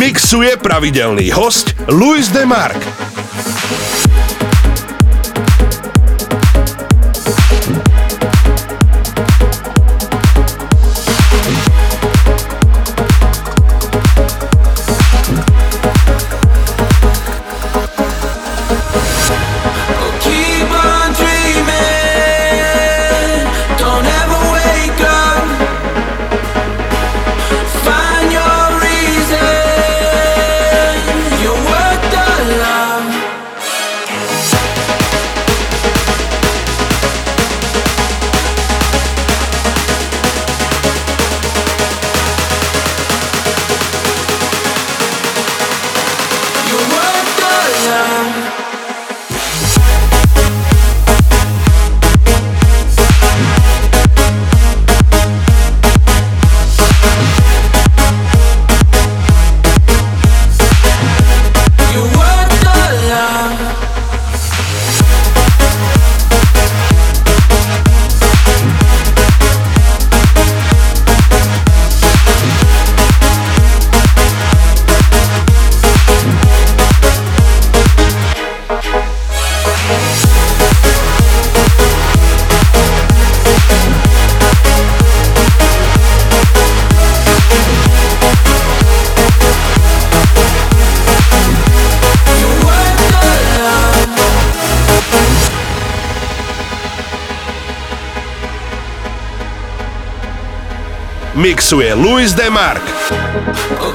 Mixuje pravidelný host Louis de Mark. mixu je Luis Demark. Oh,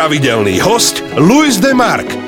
pravidelný host Luis de Mark.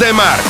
de Mar.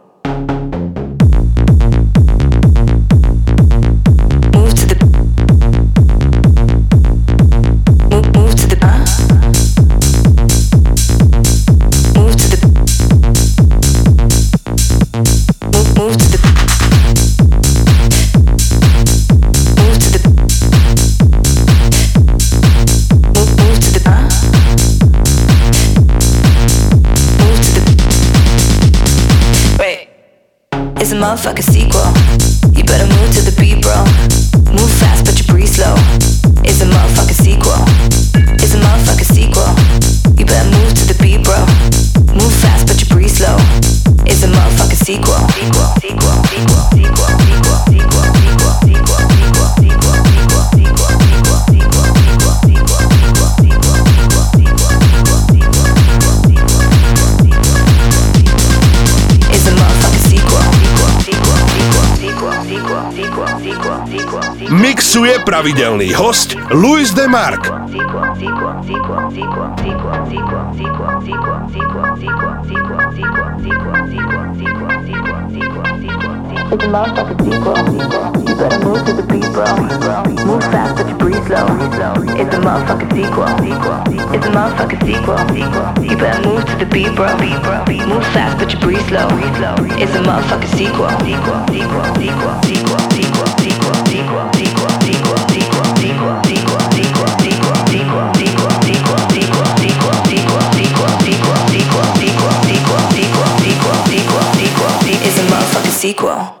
Motherfucking sequel. You better move to the beat, bro. Move fast, but you breathe slow. hlasuje pravidelný host Louis de Mark. It's a motherfucking sequel. You better move to the beat, bro. Move fast, but you breathe slow. It's a motherfucking sequel. It's a motherfucking sequel. You better move to the beat, bro. Move fast, but you breathe slow. It's a motherfucking sequel. Sequel, sequel, sequel, sequel, sequel, sequel, sequel. equal.